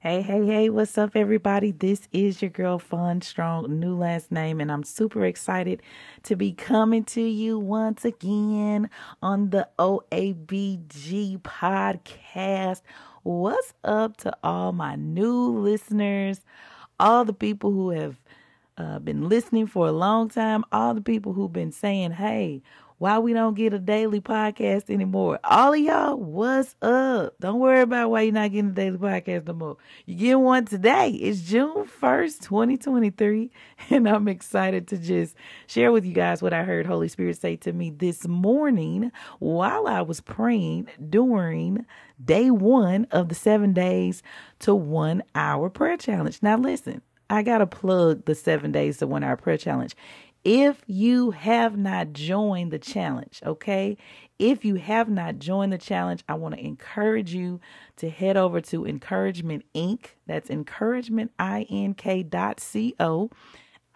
Hey, hey, hey, what's up, everybody? This is your girl, Fun Strong, new last name, and I'm super excited to be coming to you once again on the OABG podcast. What's up to all my new listeners, all the people who have uh, been listening for a long time, all the people who've been saying, hey, why we don't get a daily podcast anymore. All of y'all, what's up? Don't worry about why you're not getting a daily podcast no more. You get one today. It's June 1st, 2023, and I'm excited to just share with you guys what I heard Holy Spirit say to me this morning while I was praying during day one of the seven days to one hour prayer challenge. Now listen, I got to plug the seven days to one hour prayer challenge if you have not joined the challenge, okay? If you have not joined the challenge, I want to encourage you to head over to Encouragement Inc. That's encouragementink.co.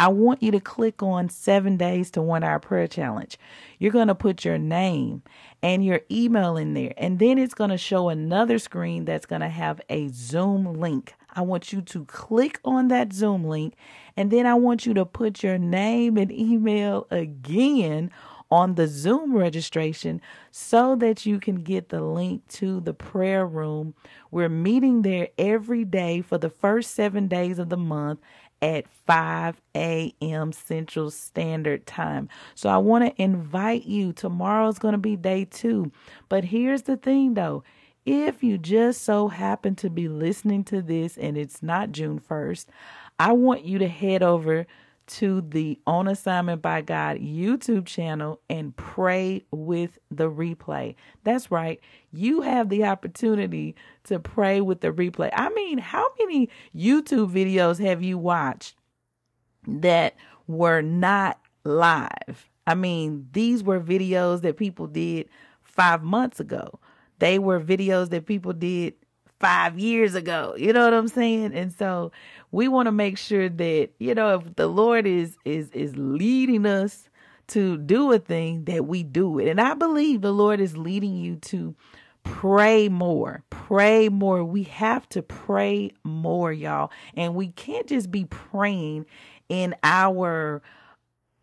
I want you to click on seven days to one hour prayer challenge. You're going to put your name and your email in there, and then it's going to show another screen that's going to have a Zoom link. I want you to click on that Zoom link and then I want you to put your name and email again on the Zoom registration so that you can get the link to the prayer room. We're meeting there every day for the first seven days of the month at 5 a.m. Central Standard Time. So I want to invite you. Tomorrow's going to be day two. But here's the thing though if you just so happen to be listening to this and it's not June 1st, I want you to head over to the On Assignment by God YouTube channel and pray with the replay. That's right. You have the opportunity to pray with the replay. I mean, how many YouTube videos have you watched that were not live? I mean, these were videos that people did five months ago. They were videos that people did five years ago. You know what I'm saying? And so we want to make sure that, you know, if the Lord is is is leading us to do a thing, that we do it. And I believe the Lord is leading you to pray more. Pray more. We have to pray more, y'all. And we can't just be praying in our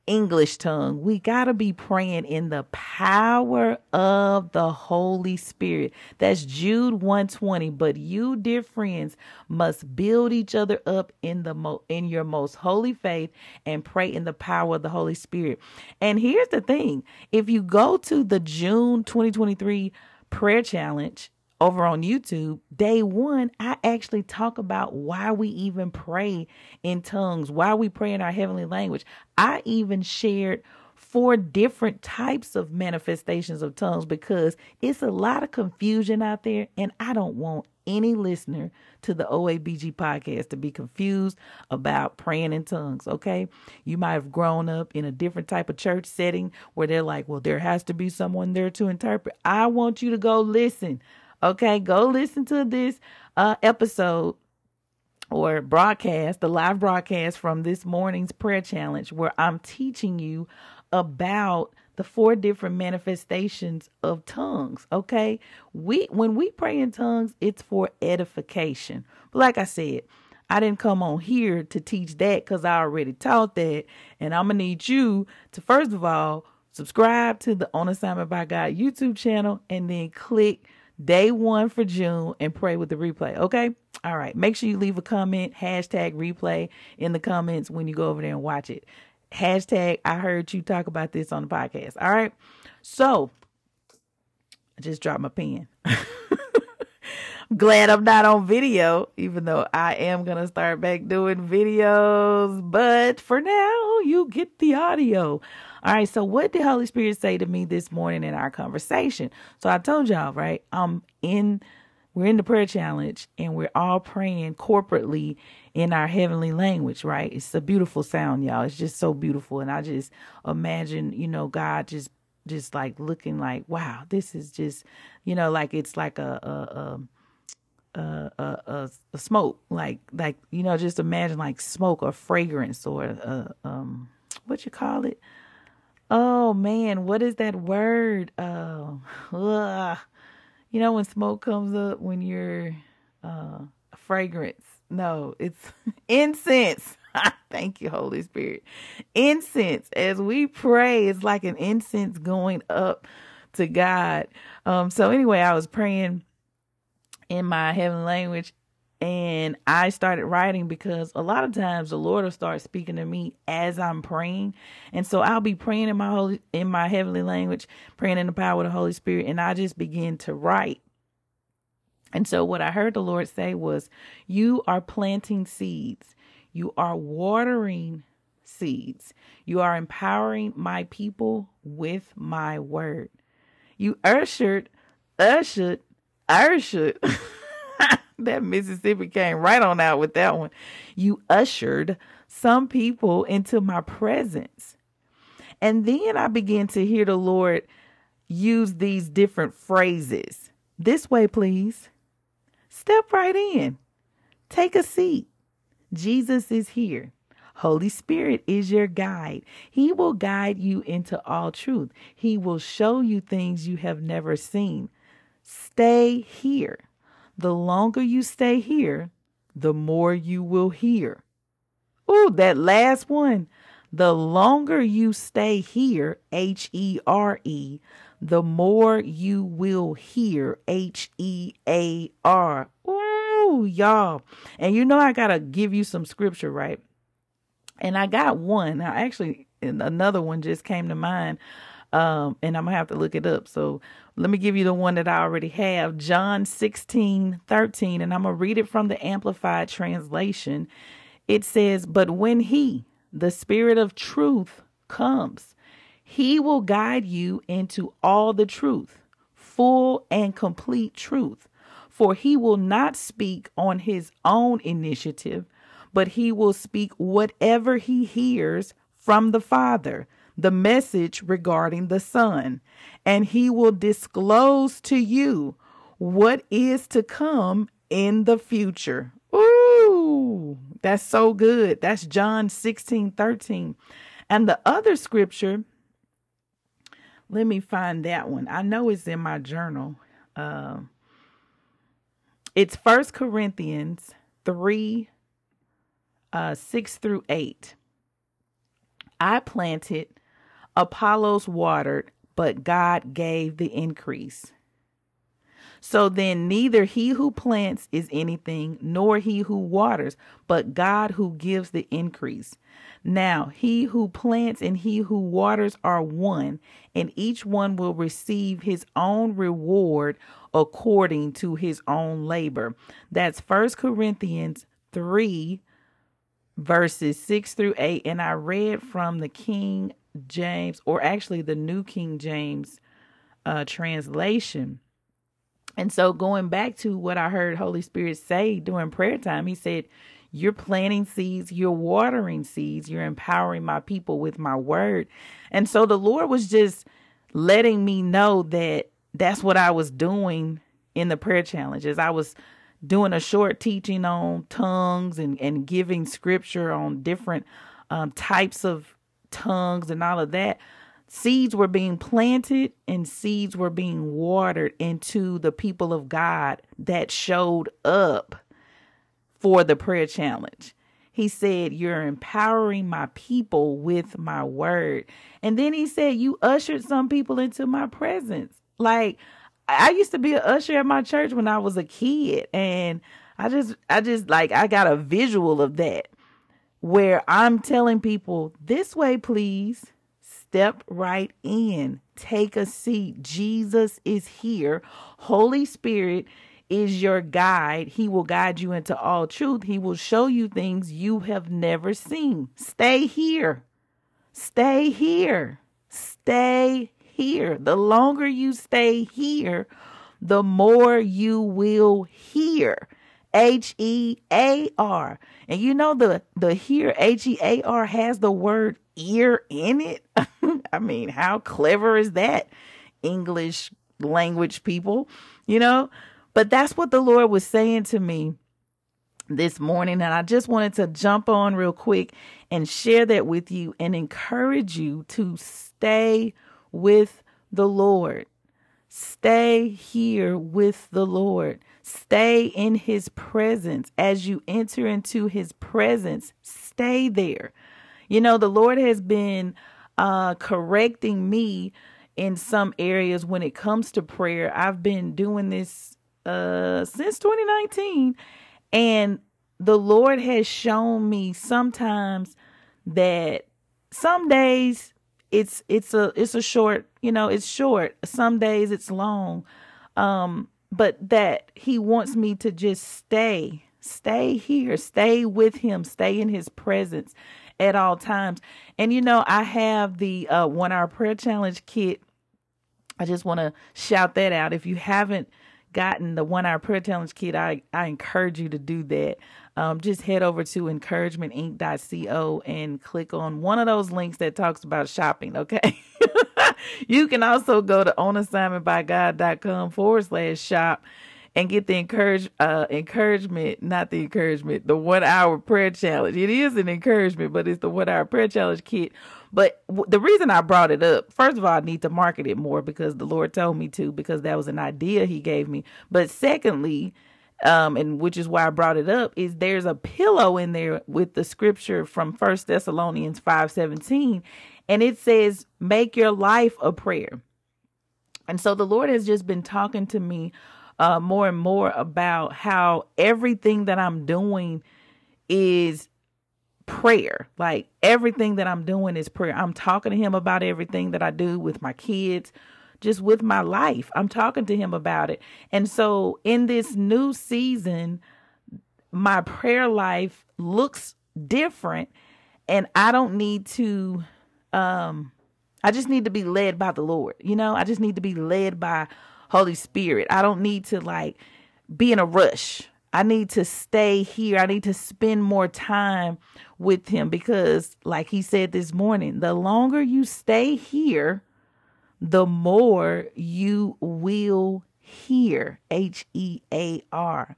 English tongue. We got to be praying in the power of the Holy Spirit. That's Jude 120. But you, dear friends, must build each other up in the mo- in your most holy faith and pray in the power of the Holy Spirit. And here's the thing. If you go to the June 2023 prayer challenge, over on YouTube, day one, I actually talk about why we even pray in tongues, why we pray in our heavenly language. I even shared four different types of manifestations of tongues because it's a lot of confusion out there, and I don't want any listener to the OABG podcast to be confused about praying in tongues, okay? You might have grown up in a different type of church setting where they're like, well, there has to be someone there to interpret. I want you to go listen. Okay, go listen to this uh, episode or broadcast, the live broadcast from this morning's prayer challenge, where I'm teaching you about the four different manifestations of tongues. Okay, we when we pray in tongues, it's for edification. But like I said, I didn't come on here to teach that because I already taught that, and I'm gonna need you to first of all subscribe to the On Assignment by God YouTube channel, and then click day one for June and pray with the replay. Okay. All right. Make sure you leave a comment, hashtag replay in the comments when you go over there and watch it. Hashtag I heard you talk about this on the podcast. All right. So I just dropped my pen. Glad I'm not on video, even though I am going to start back doing videos. But for now, you get the audio. All right, so what did Holy Spirit say to me this morning in our conversation? So I told y'all, right? I'm in we're in the prayer challenge and we're all praying corporately in our heavenly language, right? It's a beautiful sound, y'all. It's just so beautiful. And I just imagine, you know, God just just like looking like, wow, this is just, you know, like it's like a a a a, a, a smoke, like like you know, just imagine like smoke or fragrance or uh, um what you call it. Oh man, what is that word? Oh, ugh. you know when smoke comes up when you're uh fragrance. No, it's incense. Thank you, Holy Spirit. Incense, as we pray, it's like an incense going up to God. Um, so anyway, I was praying in my heavenly language and I started writing because a lot of times the Lord will start speaking to me as I'm praying. And so I'll be praying in my holy in my heavenly language, praying in the power of the Holy Spirit, and I just begin to write. And so what I heard the Lord say was, You are planting seeds. You are watering seeds. You are empowering my people with my word. You ushered, ushered, ushered. that Mississippi came right on out with that one. You ushered some people into my presence. And then I began to hear the Lord use these different phrases. This way, please. Step right in. Take a seat. Jesus is here. Holy Spirit is your guide. He will guide you into all truth. He will show you things you have never seen. Stay here. The longer you stay here, the more you will hear. Ooh, that last one. The longer you stay here, H E R E, the more you will hear, H E A R. Ooh, y'all. And you know, I got to give you some scripture, right? And I got one. Now, actually, another one just came to mind. Um, and I'm gonna have to look it up. So let me give you the one that I already have, John 16, 13, and I'm gonna read it from the Amplified Translation. It says, But when he, the Spirit of truth, comes, he will guide you into all the truth, full and complete truth for he will not speak on his own initiative, but he will speak whatever he hears from the Father, the message regarding the Son, and he will disclose to you what is to come in the future. Ooh, that's so good. That's John 16 13. And the other scripture, let me find that one. I know it's in my journal. Uh, it's First Corinthians 3 uh, 6 through 8. I planted, Apollos watered, but God gave the increase. So then, neither he who plants is anything, nor he who waters, but God who gives the increase. Now, he who plants and he who waters are one, and each one will receive his own reward according to his own labor. That's First Corinthians 3, verses 6 through 8. And I read from the King James, or actually the New King James uh, translation. And so, going back to what I heard Holy Spirit say during prayer time, He said, You're planting seeds, you're watering seeds, you're empowering my people with my word. And so, the Lord was just letting me know that that's what I was doing in the prayer challenges. I was doing a short teaching on tongues and, and giving scripture on different um, types of tongues and all of that seeds were being planted and seeds were being watered into the people of God that showed up for the prayer challenge. He said, You're empowering my people with my word. And then he said, You ushered some people into my presence. Like, I used to be an usher at my church when I was a kid. And I just, I just like, I got a visual of that where I'm telling people, This way, please Step right in. Take a seat. Jesus is here. Holy Spirit is your guide. He will guide you into all truth. He will show you things you have never seen. Stay here. Stay here. Stay here. The longer you stay here, the more you will hear. H E A R. And you know the the here H E A R has the word ear in it. I mean, how clever is that? English language people, you know? But that's what the Lord was saying to me this morning. And I just wanted to jump on real quick and share that with you and encourage you to stay with the Lord. Stay here with the Lord. Stay in his presence. As you enter into his presence, stay there. You know, the Lord has been uh, correcting me in some areas when it comes to prayer. I've been doing this uh, since 2019, and the Lord has shown me sometimes that some days it's it's a it's a short you know it's short. Some days it's long. Um but that he wants me to just stay stay here stay with him stay in his presence at all times. And you know i have the uh one hour prayer challenge kit. I just want to shout that out. If you haven't gotten the one hour prayer challenge kit i i encourage you to do that um, just head over to encouragementinc.co and click on one of those links that talks about shopping. Okay. you can also go to onassignmentbygod.com forward slash shop and get the encourage uh encouragement, not the encouragement, the one hour prayer challenge. It is an encouragement, but it's the one hour prayer challenge kit. But w- the reason I brought it up, first of all, I need to market it more because the Lord told me to, because that was an idea He gave me. But secondly, um, and which is why I brought it up, is there's a pillow in there with the scripture from First Thessalonians five seventeen, and it says, "Make your life a prayer." And so the Lord has just been talking to me uh, more and more about how everything that I'm doing is prayer. Like everything that I'm doing is prayer. I'm talking to Him about everything that I do with my kids, just with my life. I'm talking to him about it. And so in this new season, my prayer life looks different and I don't need to um I just need to be led by the Lord. You know, I just need to be led by Holy Spirit. I don't need to like be in a rush. I need to stay here. I need to spend more time with him because like he said this morning, the longer you stay here, the more you will hear. H E A R.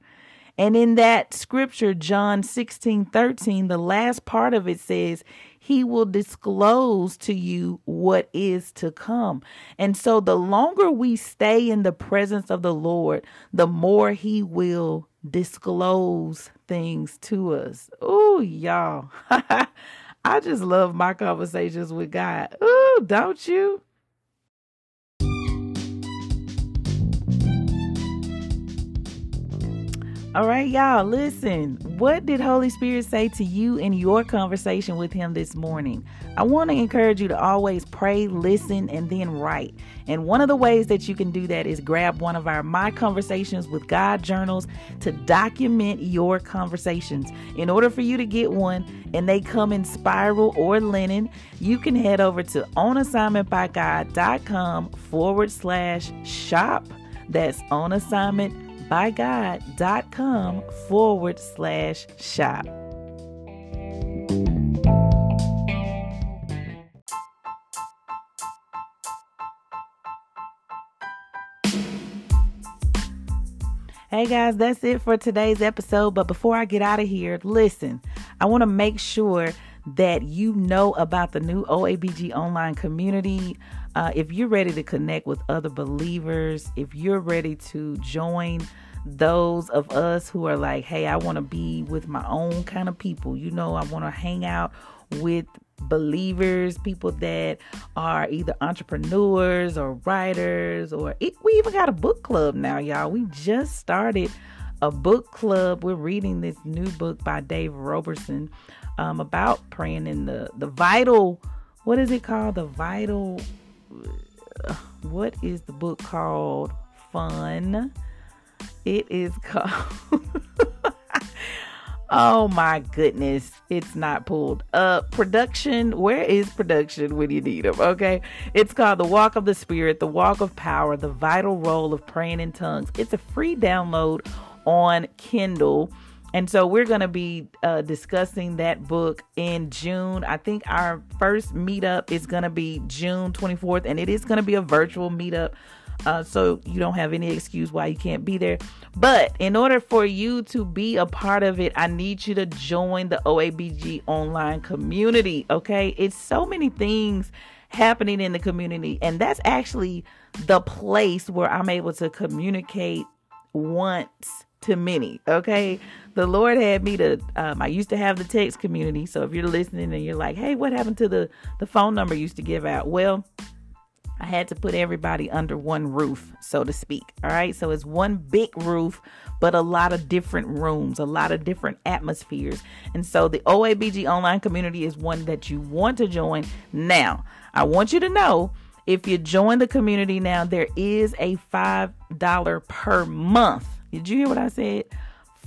And in that scripture, John 16 13, the last part of it says, He will disclose to you what is to come. And so the longer we stay in the presence of the Lord, the more He will disclose things to us. Oh, y'all. I just love my conversations with God. Oh, don't you? All right, y'all, listen. What did Holy Spirit say to you in your conversation with Him this morning? I want to encourage you to always pray, listen, and then write. And one of the ways that you can do that is grab one of our My Conversations with God journals to document your conversations. In order for you to get one, and they come in spiral or linen, you can head over to onassignmentbygod.com forward slash shop. That's on assignment bygod.com forward slash shop. Hey guys, that's it for today's episode. But before I get out of here, listen, I want to make sure that you know about the new OABG online community. Uh, if you're ready to connect with other believers, if you're ready to join those of us who are like, hey, I want to be with my own kind of people, you know, I want to hang out with believers, people that are either entrepreneurs or writers, or it, we even got a book club now, y'all. We just started a book club. We're reading this new book by Dave Roberson um, about praying in the the vital. What is it called? The vital. What is the book called? Fun. It is called. Oh my goodness, it's not pulled up. Production, where is production when you need them? Okay, it's called The Walk of the Spirit, The Walk of Power, The Vital Role of Praying in Tongues. It's a free download on Kindle. And so we're going to be uh, discussing that book in June. I think our first meetup is going to be June 24th, and it is going to be a virtual meetup. Uh, so you don't have any excuse why you can't be there. But in order for you to be a part of it, I need you to join the OABG online community. Okay, it's so many things happening in the community, and that's actually the place where I'm able to communicate once to many. Okay, the Lord had me to. Um, I used to have the text community, so if you're listening and you're like, "Hey, what happened to the the phone number used to give out?" Well I had to put everybody under one roof, so to speak. All right. So it's one big roof, but a lot of different rooms, a lot of different atmospheres. And so the OABG online community is one that you want to join. Now, I want you to know if you join the community now, there is a $5 per month. Did you hear what I said?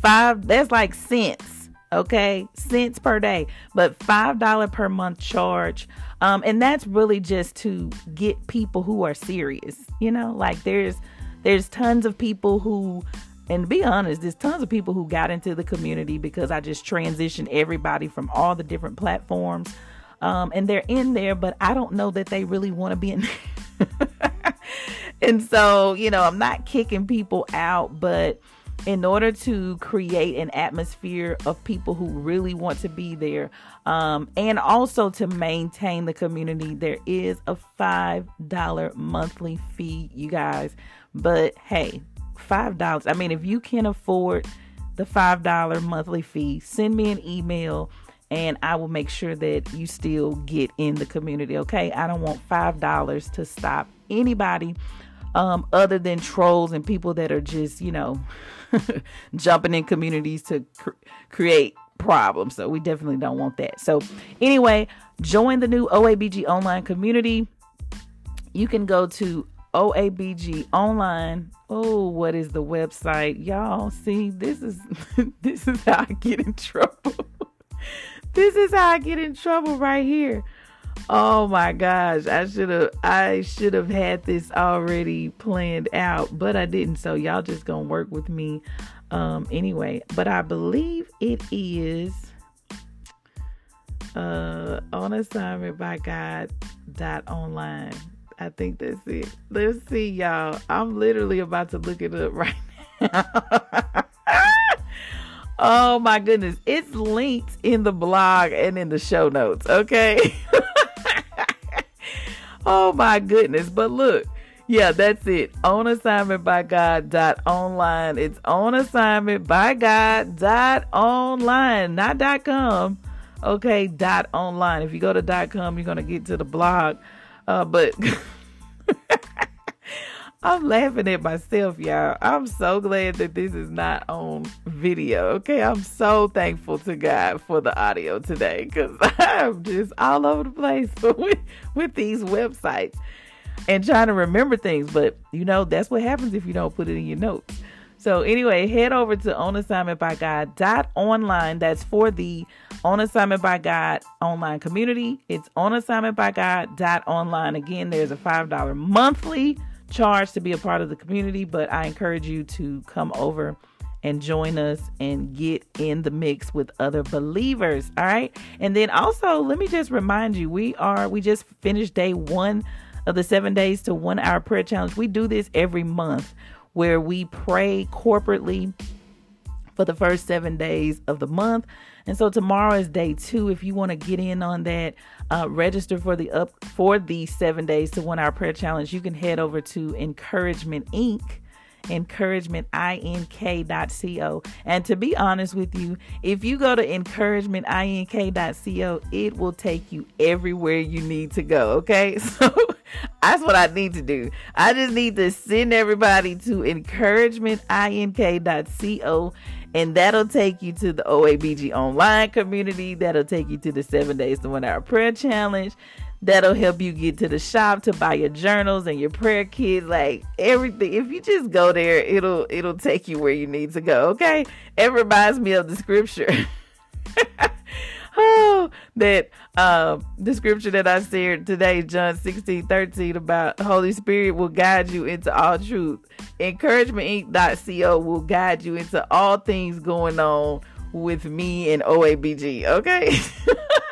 Five, that's like cents okay? Cents per day but five dollar per month charge. Um and that's really just to get people who are serious you know? Like there's there's tons of people who and to be honest there's tons of people who got into the community because i just transitioned everybody from all the different platforms um and they're in there but i don't know that they really want to be in there. and so you know i'm not kicking people out but in order to create an atmosphere of people who really want to be there um, and also to maintain the community there is a five dollar monthly fee you guys. But hey five dollars i mean if you can afford the five dollar monthly fee send me an email and i will make sure that you still get in the community okay? I don't want five dollars to stop anybody um, other than trolls and people that are just you know jumping in communities to cr- create problems. So we definitely don't want that. So anyway, join the new OABG online community. You can go to OABG online. Oh, what is the website? Y'all see, this is this is how I get in trouble. this is how I get in trouble right here. Oh my gosh, I should have I should have had this already planned out, but I didn't. So y'all just going to work with me um anyway, but I believe it is uh on assignment by God dot online. I think that's it. Let's see y'all. I'm literally about to look it up right now. oh my goodness. It's linked in the blog and in the show notes, okay? Oh my goodness. But look, yeah, that's it. On assignment by God dot online. It's on assignment by God dot online, not dot com. Okay, dot online. If you go to dot com, you're gonna get to the blog. Uh, but I'm laughing at myself, y'all. I'm so glad that this is not on video. Okay, I'm so thankful to God for the audio today because I'm just all over the place with, with these websites and trying to remember things. But you know, that's what happens if you don't put it in your notes. So anyway, head over to on assignment by God dot online. That's for the on assignment by God online community. It's on assignment by God dot online. Again, there's a five dollar monthly charge to be a part of the community, but I encourage you to come over and join us and get in the mix with other believers. All right. And then also, let me just remind you, we are, we just finished day one of the seven days to one hour prayer challenge. We do this every month where we pray corporately for the first seven days of the month. And so tomorrow is day two. If you want to get in on that, uh, register for the up for the seven days to one hour prayer challenge. You can head over to Encouragement Inc encouragementink.co. And to be honest with you, if you go to encouragementink.co, it will take you everywhere you need to go. Okay. So that's what I need to do. I just need to send everybody to encouragementink.co and that'll take you to the OABG online community. That'll take you to the seven days to one hour prayer challenge. That'll help you get to the shop to buy your journals and your prayer kits, like everything. If you just go there, it'll it'll take you where you need to go. Okay, it reminds me of the scripture. oh, that um, the scripture that I shared today, John 16, 13, about Holy Spirit will guide you into all truth. Encouragementinc.co will guide you into all things going on with me and OABG. Okay.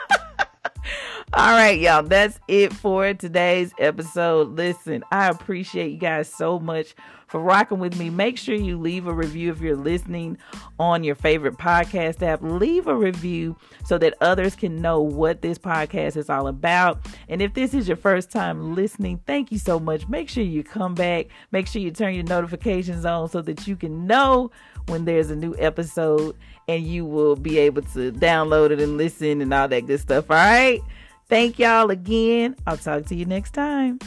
All right, y'all. That's it for today's episode. Listen, I appreciate you guys so much for rocking with me. Make sure you leave a review if you're listening on your favorite podcast app. Leave a review so that others can know what this podcast is all about. And if this is your first time listening, thank you so much. Make sure you come back. Make sure you turn your notifications on so that you can know when there's a new episode and you will be able to download it and listen and all that good stuff. All right. Thank y'all again. I'll talk to you next time.